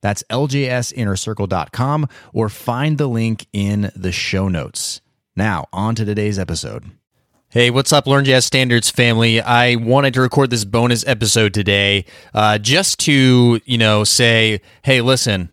That's ljsinnercircle.com or find the link in the show notes. Now, on to today's episode. Hey, what's up, Learn Jazz Standards family? I wanted to record this bonus episode today uh, just to, you know, say, hey, listen,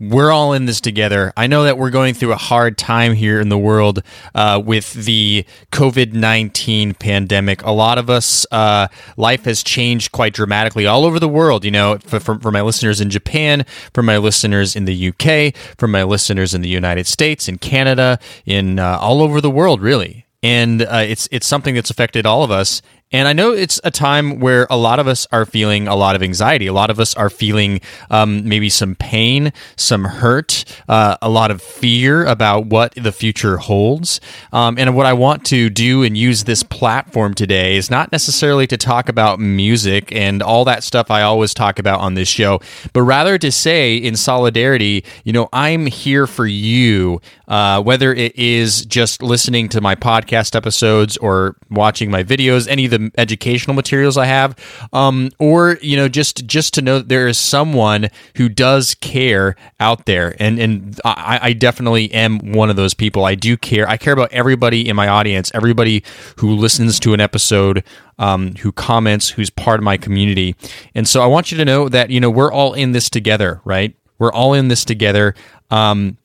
we're all in this together. I know that we're going through a hard time here in the world uh, with the COVID 19 pandemic. A lot of us, uh, life has changed quite dramatically all over the world. You know, for, for, for, my listeners in Japan, for my listeners in the UK, for my listeners in the United States, in Canada, in uh, all over the world, really. And uh, it's it's something that's affected all of us, and I know it's a time where a lot of us are feeling a lot of anxiety. A lot of us are feeling um, maybe some pain, some hurt, uh, a lot of fear about what the future holds. Um, and what I want to do and use this platform today is not necessarily to talk about music and all that stuff I always talk about on this show, but rather to say in solidarity, you know, I'm here for you, uh, whether it is just listening to my podcast episodes or watching my videos, any of the educational materials I have, um, or you know, just just to know that there is someone who does care out there, and and I, I definitely am one of those people. I do care. I care about everybody in my audience, everybody who listens to an episode. Um, who comments, who's part of my community. And so I want you to know that, you know, we're all in this together, right? We're all in this together. Um,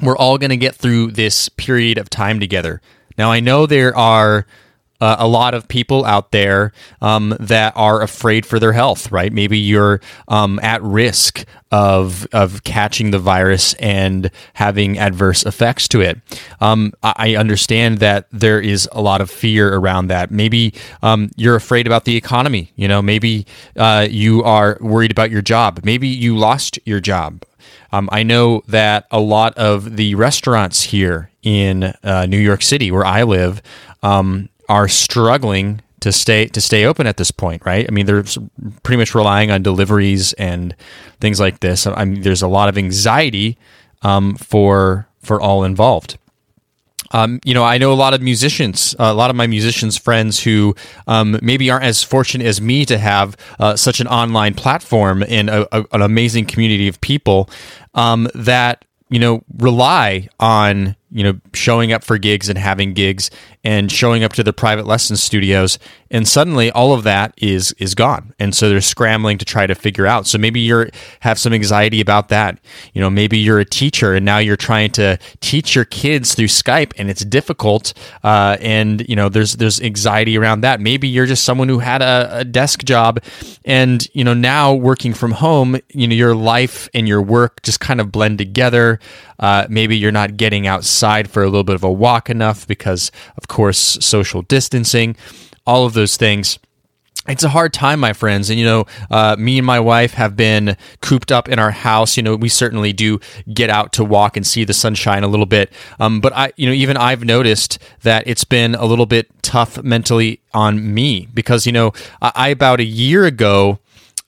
we're all going to get through this period of time together. Now, I know there are uh, a lot of people out there um, that are afraid for their health, right? Maybe you're um, at risk of of catching the virus and having adverse effects to it. Um, I understand that there is a lot of fear around that. Maybe um, you're afraid about the economy. You know, maybe uh, you are worried about your job. Maybe you lost your job. Um, I know that a lot of the restaurants here in uh, New York City, where I live, um, are struggling to stay to stay open at this point, right? I mean, they're pretty much relying on deliveries and things like this. I mean, there's a lot of anxiety um, for for all involved. Um, you know, I know a lot of musicians, uh, a lot of my musicians friends who um, maybe aren't as fortunate as me to have uh, such an online platform and a, a, an amazing community of people um, that you know rely on you know showing up for gigs and having gigs and showing up to the private lesson studios and suddenly all of that is is gone. And so they're scrambling to try to figure out. So maybe you're have some anxiety about that. You know maybe you're a teacher and now you're trying to teach your kids through skype and it's difficult uh, and you know there's there's anxiety around that. Maybe you're just someone who had a, a desk job and you know now working from home you know your life and your work just kind of blend together. Uh, maybe you're not getting outside for a little bit of a walk enough because, of course, social distancing, all of those things it's a hard time, my friends. And, you know, uh, me and my wife have been cooped up in our house. You know, we certainly do get out to walk and see the sunshine a little bit. Um, but I, you know, even I've noticed that it's been a little bit tough mentally on me because, you know, I, I about a year ago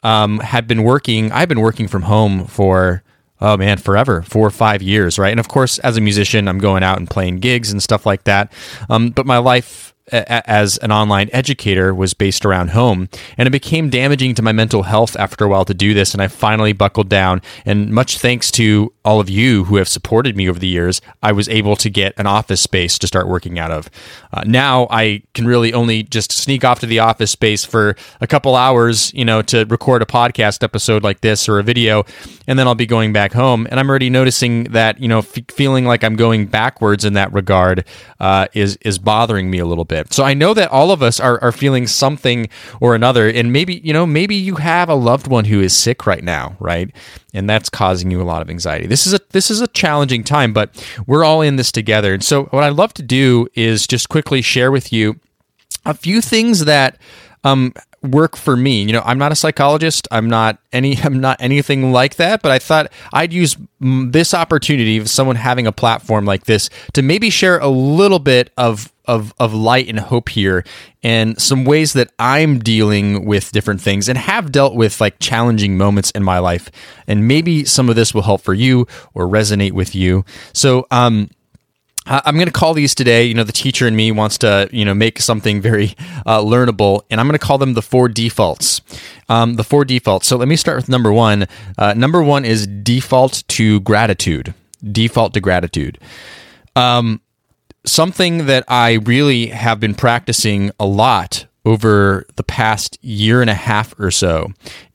um, had been working, I've been working from home for oh man, forever, four or five years, right? And of course, as a musician, I'm going out and playing gigs and stuff like that. Um, but my life as an online educator was based around home. And it became damaging to my mental health after a while to do this. And i finally buckled down. And much thanks to all of you who have supported me over the years i was able to get an office space to start working out of. Uh, now i can really only just sneak off to the office space for a couple hours you know to record a podcast episode like this or a video. And then i'll be going back home. And i'm already noticing that you know f- feeling like i'm going backwards in that regard uh, is is bothering me a little bit bit. So I know that all of us are, are feeling something or another. And maybe, you know, maybe you have a loved one who is sick right now, right? And that's causing you a lot of anxiety. This is a this is a challenging time, but we're all in this together. And so what I'd love to do is just quickly share with you a few things that um, work for me. You know, I'm not a psychologist. I'm not any. I'm not anything like that. But I thought I'd use this opportunity of someone having a platform like this to maybe share a little bit of of of light and hope here, and some ways that I'm dealing with different things and have dealt with like challenging moments in my life. And maybe some of this will help for you or resonate with you. So, um I'm going to call these today. You know, the teacher in me wants to, you know, make something very uh, learnable, and I'm going to call them the four defaults. Um, the four defaults. So let me start with number one. Uh, number one is default to gratitude. Default to gratitude. Um, something that I really have been practicing a lot over the past year and a half or so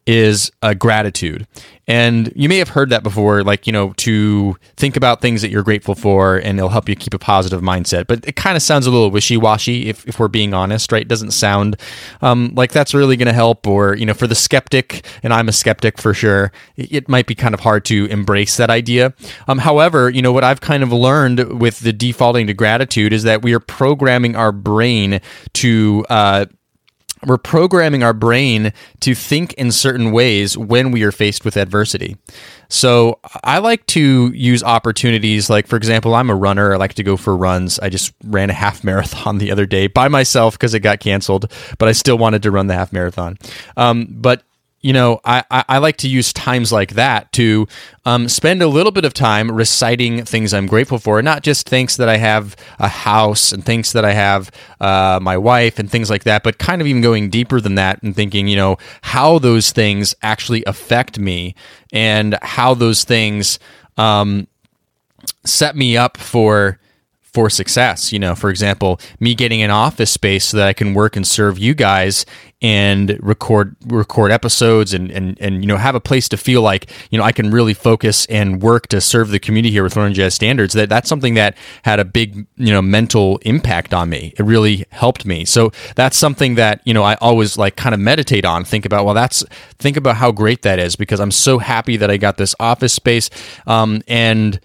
is a gratitude. And you may have heard that before, like, you know, to think about things that you're grateful for and it'll help you keep a positive mindset. But it kind of sounds a little wishy washy if, if we're being honest, right? It doesn't sound um, like that's really going to help. Or, you know, for the skeptic, and I'm a skeptic for sure, it might be kind of hard to embrace that idea. Um, however, you know, what I've kind of learned with the defaulting to gratitude is that we are programming our brain to, uh, we're programming our brain to think in certain ways when we are faced with adversity. So I like to use opportunities like, for example, I'm a runner. I like to go for runs. I just ran a half marathon the other day by myself because it got canceled, but I still wanted to run the half marathon. Um, but you know, I, I, like to use times like that to um, spend a little bit of time reciting things I'm grateful for, not just thanks that I have a house and thanks that I have uh, my wife and things like that, but kind of even going deeper than that and thinking, you know, how those things actually affect me and how those things um, set me up for for success. You know, for example, me getting an office space so that I can work and serve you guys and record record episodes and and and you know have a place to feel like you know I can really focus and work to serve the community here with Learn Jazz Standards. That that's something that had a big you know mental impact on me. It really helped me. So that's something that you know I always like kind of meditate on. Think about well, that's think about how great that is because I'm so happy that I got this office space um, and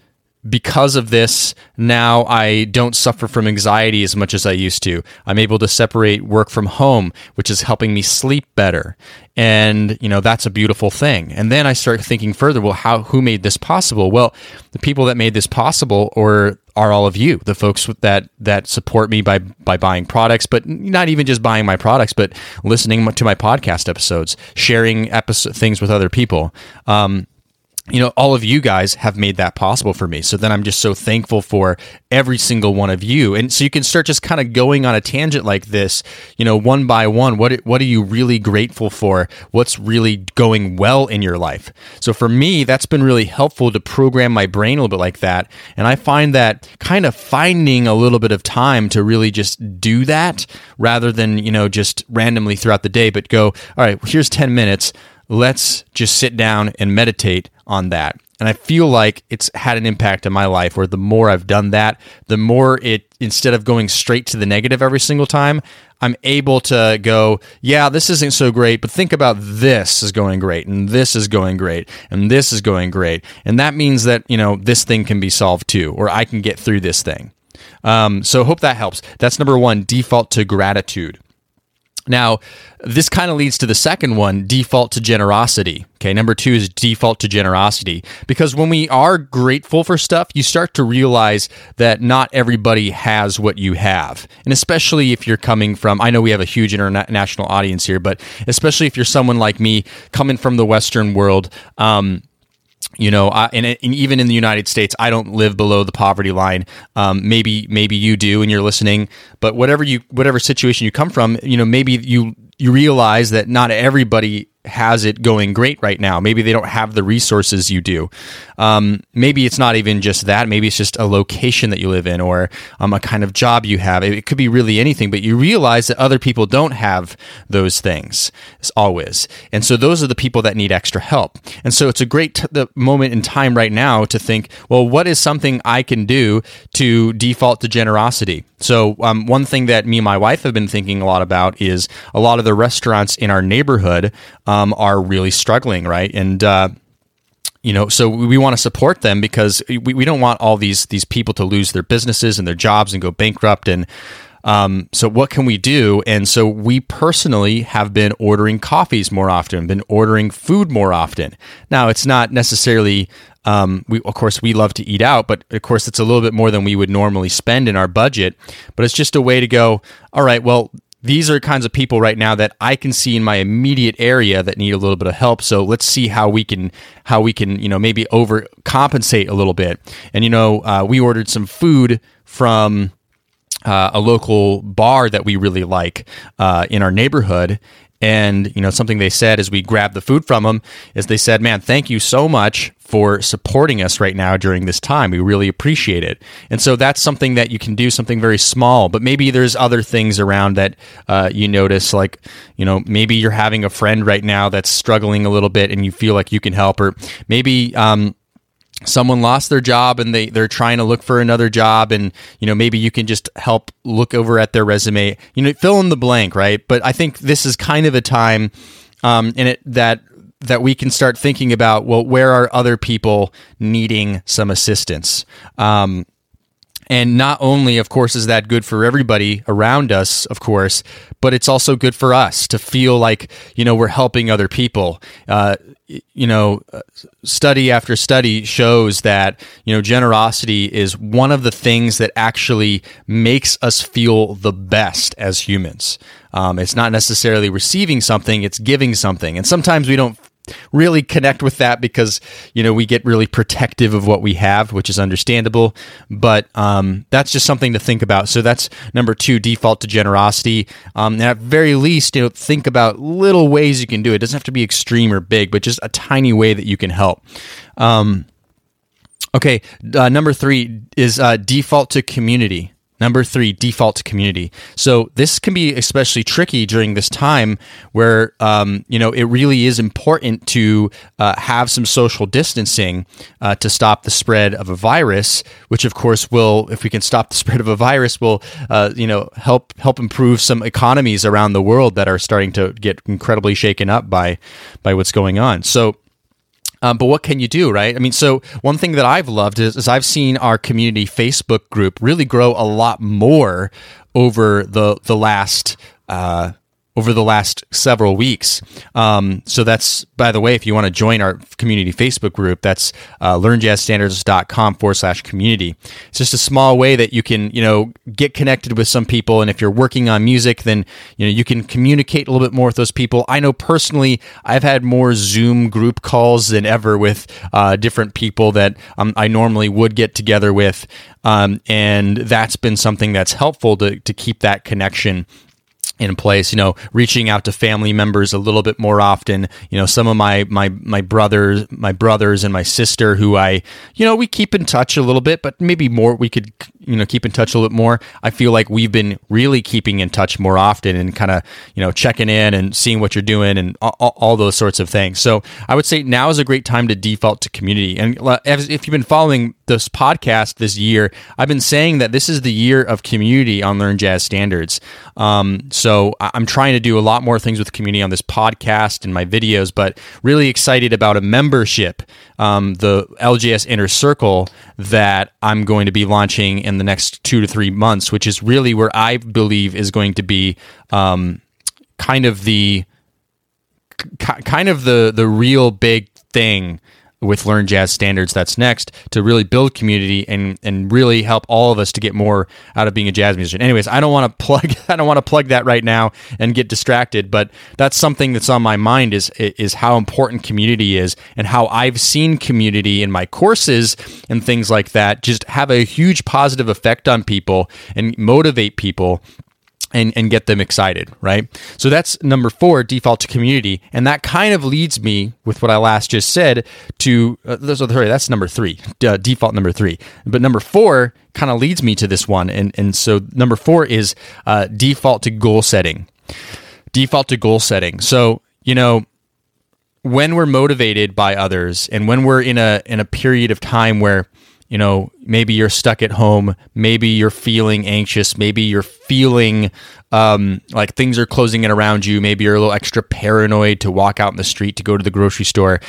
because of this, now I don't suffer from anxiety as much as I used to. I'm able to separate work from home, which is helping me sleep better. And, you know, that's a beautiful thing. And then I start thinking further, well, how, who made this possible? Well, the people that made this possible or are all of you, the folks that, that support me by, by buying products, but not even just buying my products, but listening to my podcast episodes, sharing episode, things with other people. Um, you know, all of you guys have made that possible for me. So then I'm just so thankful for every single one of you. And so you can start just kind of going on a tangent like this, you know, one by one. What what are you really grateful for? What's really going well in your life? So for me, that's been really helpful to program my brain a little bit like that. And I find that kind of finding a little bit of time to really just do that rather than, you know, just randomly throughout the day, but go, all right, here's 10 minutes let's just sit down and meditate on that. And I feel like it's had an impact in my life where the more I've done that, the more it, instead of going straight to the negative every single time, I'm able to go, yeah, this isn't so great, but think about this is going great, and this is going great, and this is going great. And that means that, you know, this thing can be solved too, or I can get through this thing. Um, so hope that helps. That's number one, default to gratitude. Now, this kind of leads to the second one default to generosity. Okay, number two is default to generosity. Because when we are grateful for stuff, you start to realize that not everybody has what you have. And especially if you're coming from, I know we have a huge international audience here, but especially if you're someone like me coming from the Western world, um, you know, I, and, and, even in the United States, I don't live below the poverty line. Um, maybe maybe you do, and you're listening. But whatever you whatever situation you come from, you know, maybe you you realize that not everybody has it going great right now. Maybe they don't have the resources you do. Um, maybe it's not even just that. Maybe it's just a location that you live in or um, a kind of job you have. It could be really anything, but you realize that other people don't have those things always. And so those are the people that need extra help. And so it's a great t- the moment in time right now to think, well, what is something I can do to default to generosity? So um, one thing that me and my wife have been thinking a lot about is a lot of the restaurants in our neighborhood um, are really struggling, right? And uh, you know, so we want to support them because we, we don't want all these these people to lose their businesses and their jobs and go bankrupt and Um, so what can we do? And so we personally have been ordering coffees more often, been ordering food more often. Now it's not necessarily um, we, of course, we love to eat out, but of course, it's a little bit more than we would normally spend in our budget. But it's just a way to go, all right, well, these are kinds of people right now that I can see in my immediate area that need a little bit of help. So let's see how we can how we can you know maybe overcompensate a little bit. And you know uh, we ordered some food from uh, a local bar that we really like uh, in our neighborhood, and you know something they said as we grabbed the food from them is they said, "Man, thank you so much for supporting us right now during this time. We really appreciate it." And so that's something that you can do, something very small. But maybe there's other things around that uh, you notice, like you know maybe you're having a friend right now that's struggling a little bit, and you feel like you can help, or maybe. Um, someone lost their job and they they're trying to look for another job and you know maybe you can just help look over at their resume. You know fill in the blank right? But i think this is kind of a time um, in it that that we can start thinking about well where are other people needing some assistance? Um, and not only, of course, is that good for everybody around us, of course, but it's also good for us to feel like, you know, we're helping other people. Uh, you know, uh, study after study shows that, you know, generosity is one of the things that actually makes us feel the best as humans. Um, it's not necessarily receiving something, it's giving something. And sometimes we don't really connect with that because you know we get really protective of what we have which is understandable. But um, that's just something to think about. So that's number two default to generosity. Um, at very least you know think about little ways you can do it. it doesn't have to be extreme or big but just a tiny way that you can help. Um, okay uh, number three is uh, default to community Number three, default to community. So this can be especially tricky during this time where um, you know it really is important to uh, have some social distancing uh, to stop the spread of a virus. Which, of course, will, if we can stop the spread of a virus, will uh, you know help help improve some economies around the world that are starting to get incredibly shaken up by by what's going on. So um, but what can you do, right? I mean, so one thing that I've loved is, is I've seen our community Facebook group really grow a lot more over the the last uh, over the last several weeks. Um, so that's, by the way, if you want to join our community Facebook group, that's uh, learnjazzstandards.com forward slash community. It's just a small way that you can, you know, get connected with some people. And if you're working on music, then, you know, you can communicate a little bit more with those people. I know personally, I've had more Zoom group calls than ever with uh, different people that um, I normally would get together with. Um, and that's been something that's helpful to, to keep that connection in place you know reaching out to family members a little bit more often. You know some of my my my brothers my brothers and my sister who i you know we keep in touch a little bit but maybe more we could you know keep in touch a little bit more. I feel like we've been really keeping in touch more often and kind of you know checking in and seeing what you're doing and all, all, those sorts of things. So i would say now is a great time to default to community. And if you've been following this podcast this year i've been saying that this is the year of community on learn jazz standards. Um, so i'm trying to do a lot more things with the community on this podcast and my videos but really excited about a membership um, the LJS inner circle that i'm going to be launching in in the next two to three months, which is really where I believe is going to be um, kind of the kind of the the real big thing with Learn Jazz Standards that's next to really build community and and really help all of us to get more out of being a jazz musician. Anyways, I don't want to plug I don't want to plug that right now and get distracted, but that's something that's on my mind is is how important community is and how I've seen community in my courses and things like that just have a huge positive effect on people and motivate people and, and get them excited, right? So that's number four, default to community. And that kind of leads me with what I last just said to, uh, sorry, that's number three, uh, default number three. But number four kind of leads me to this one. And, and so number four is uh, default to goal setting. Default to goal setting. So, you know, when we're motivated by others and when we're in a in a period of time where you know, maybe you're stuck at home, maybe you're feeling anxious, maybe you're feeling um, like things are closing in around you, maybe you're a little extra paranoid to walk out in the street to go to the grocery store.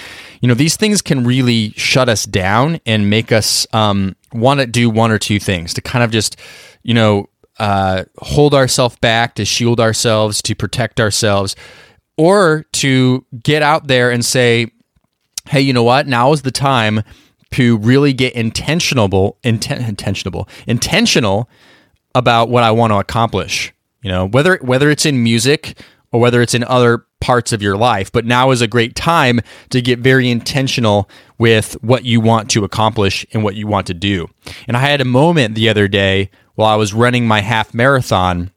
You know, these things can really shut us down and make us um, want to do one or two things to kind of just, you know, uh, hold ourselves back, to shield ourselves, to protect ourselves, or to get out there and say, hey, you know what? Now is the time to really get intentional, inten- intentional, intentional about what I want to accomplish. You know, whether whether it's in music or whether it's in other parts of your life, but now is a great time to get very intentional with what you want to accomplish and what you want to do. And I had a moment the other day while I was running my half marathon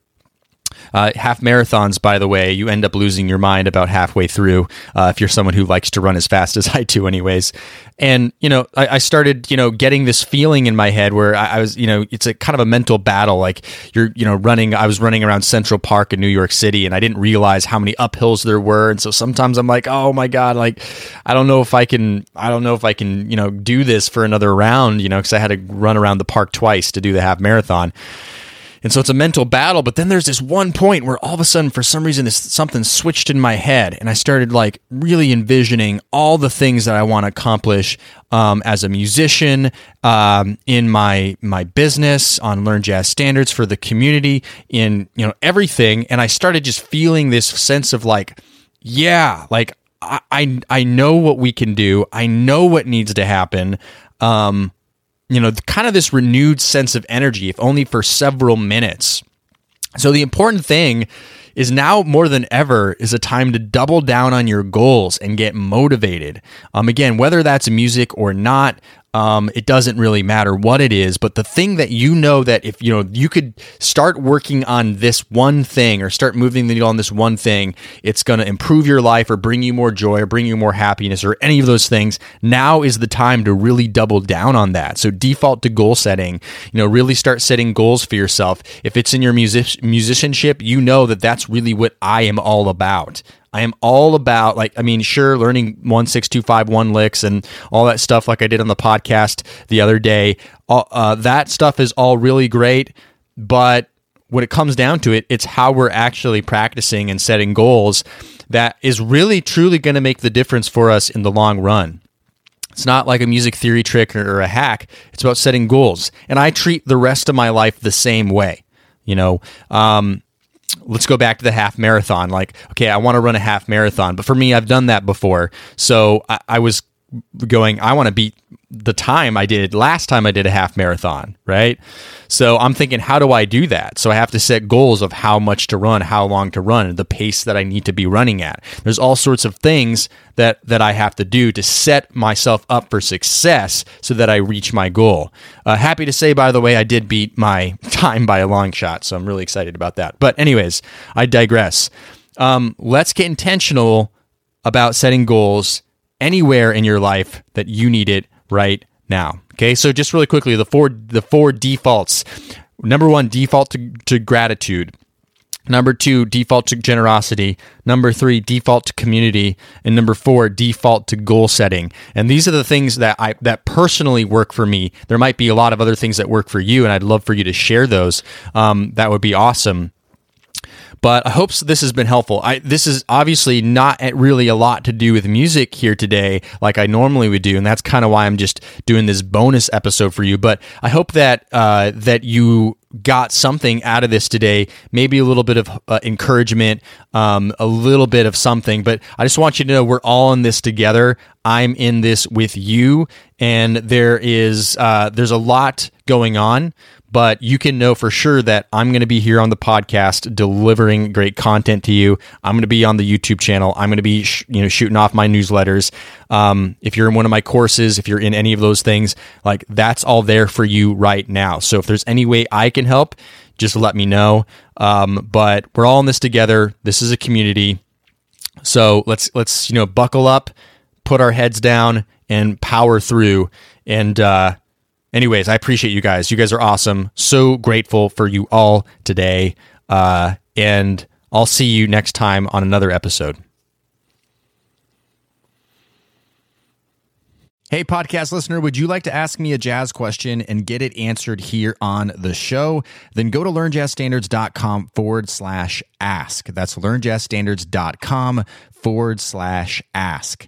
uh, half marathons, by the way, you end up losing your mind about halfway through uh, if you're someone who likes to run as fast as I do, anyways. And you know, I, I started, you know, getting this feeling in my head where I, I, was, you know, it's a kind of a mental battle. Like you're, you know, running. I was running around Central Park in New York City, and I didn't realize how many uphills there were. And so sometimes I'm like, oh my god, like I don't know if I can, I don't know if I can, you know, do this for another round, you know, because I had to run around the park twice to do the half marathon. And so it's a mental battle. But then there's this one point where all of a sudden, for some reason, this, something switched in my head, and I started like really envisioning all the things that I want to accomplish um, as a musician, um, in my my business, on Learn Jazz Standards for the community, in you know everything. And I started just feeling this sense of like, yeah, like I I, I know what we can do. I know what needs to happen. Um, you know, kind of this renewed sense of energy, if only for several minutes. So the important thing is now more than ever is a time to double down on your goals and get motivated. Um, again, whether that's music or not, um, it doesn't really matter what it is, but the thing that you know that if you know you could start working on this one thing or start moving the needle on this one thing, it's going to improve your life or bring you more joy or bring you more happiness or any of those things. Now is the time to really double down on that. So default to goal setting. You know, really start setting goals for yourself. If it's in your music musicianship, you know that that's really what I am all about. I am all about like I mean, sure, learning one six two five one licks and all that stuff, like I did on the podcast the other day. Uh, that stuff is all really great, but when it comes down to it, it's how we're actually practicing and setting goals that is really truly going to make the difference for us in the long run. It's not like a music theory trick or a hack. It's about setting goals, and I treat the rest of my life the same way. You know, um, let's go back to the half marathon. Like, okay, I want to run a half marathon, but for me, I've done that before. So I, I was going, I want to beat the time I did last time I did a half marathon, right? So I'm thinking, how do I do that? So I have to set goals of how much to run, how long to run, the pace that I need to be running at. There's all sorts of things that that I have to do to set myself up for success so that I reach my goal. Uh, happy to say, by the way, I did beat my time by a long shot, so I'm really excited about that. But anyways, I digress. Um, let's get intentional about setting goals anywhere in your life that you need it right now. Okay, so just really quickly, the four the four defaults. Number one, default to, to gratitude. Number two, default to generosity. Number three, default to community. And number four, default to goal setting. And these are the things that I that personally work for me. There might be a lot of other things that work for you, and I'd love for you to share those. Um, that would be awesome. But I hope this has been helpful. I, this is obviously not really a lot to do with music here today, like I normally would do, and that's kind of why I'm just doing this bonus episode for you. But I hope that uh, that you got something out of this today, maybe a little bit of uh, encouragement, um, a little bit of something. But I just want you to know we're all in this together. I'm in this with you, and there is uh, there's a lot going on but you can know for sure that I'm going to be here on the podcast delivering great content to you. I'm going to be on the YouTube channel. I'm going to be sh- you know shooting off my newsletters. Um, if you're in one of my courses, if you're in any of those things, like that's all there for you right now. So if there's any way I can help, just let me know. Um, but we're all in this together. This is a community. So let's let's you know buckle up, put our heads down, and power through. And uh, anyways, I appreciate you guys. You guys are awesome. So grateful for you all today. Uh, and I'll see you next time on another episode. Hey, podcast listener, would you like to ask me a jazz question and get it answered here on the show? Then go to learnjazzstandards.com forward slash ask. That's learnjazzstandards.com forward slash ask.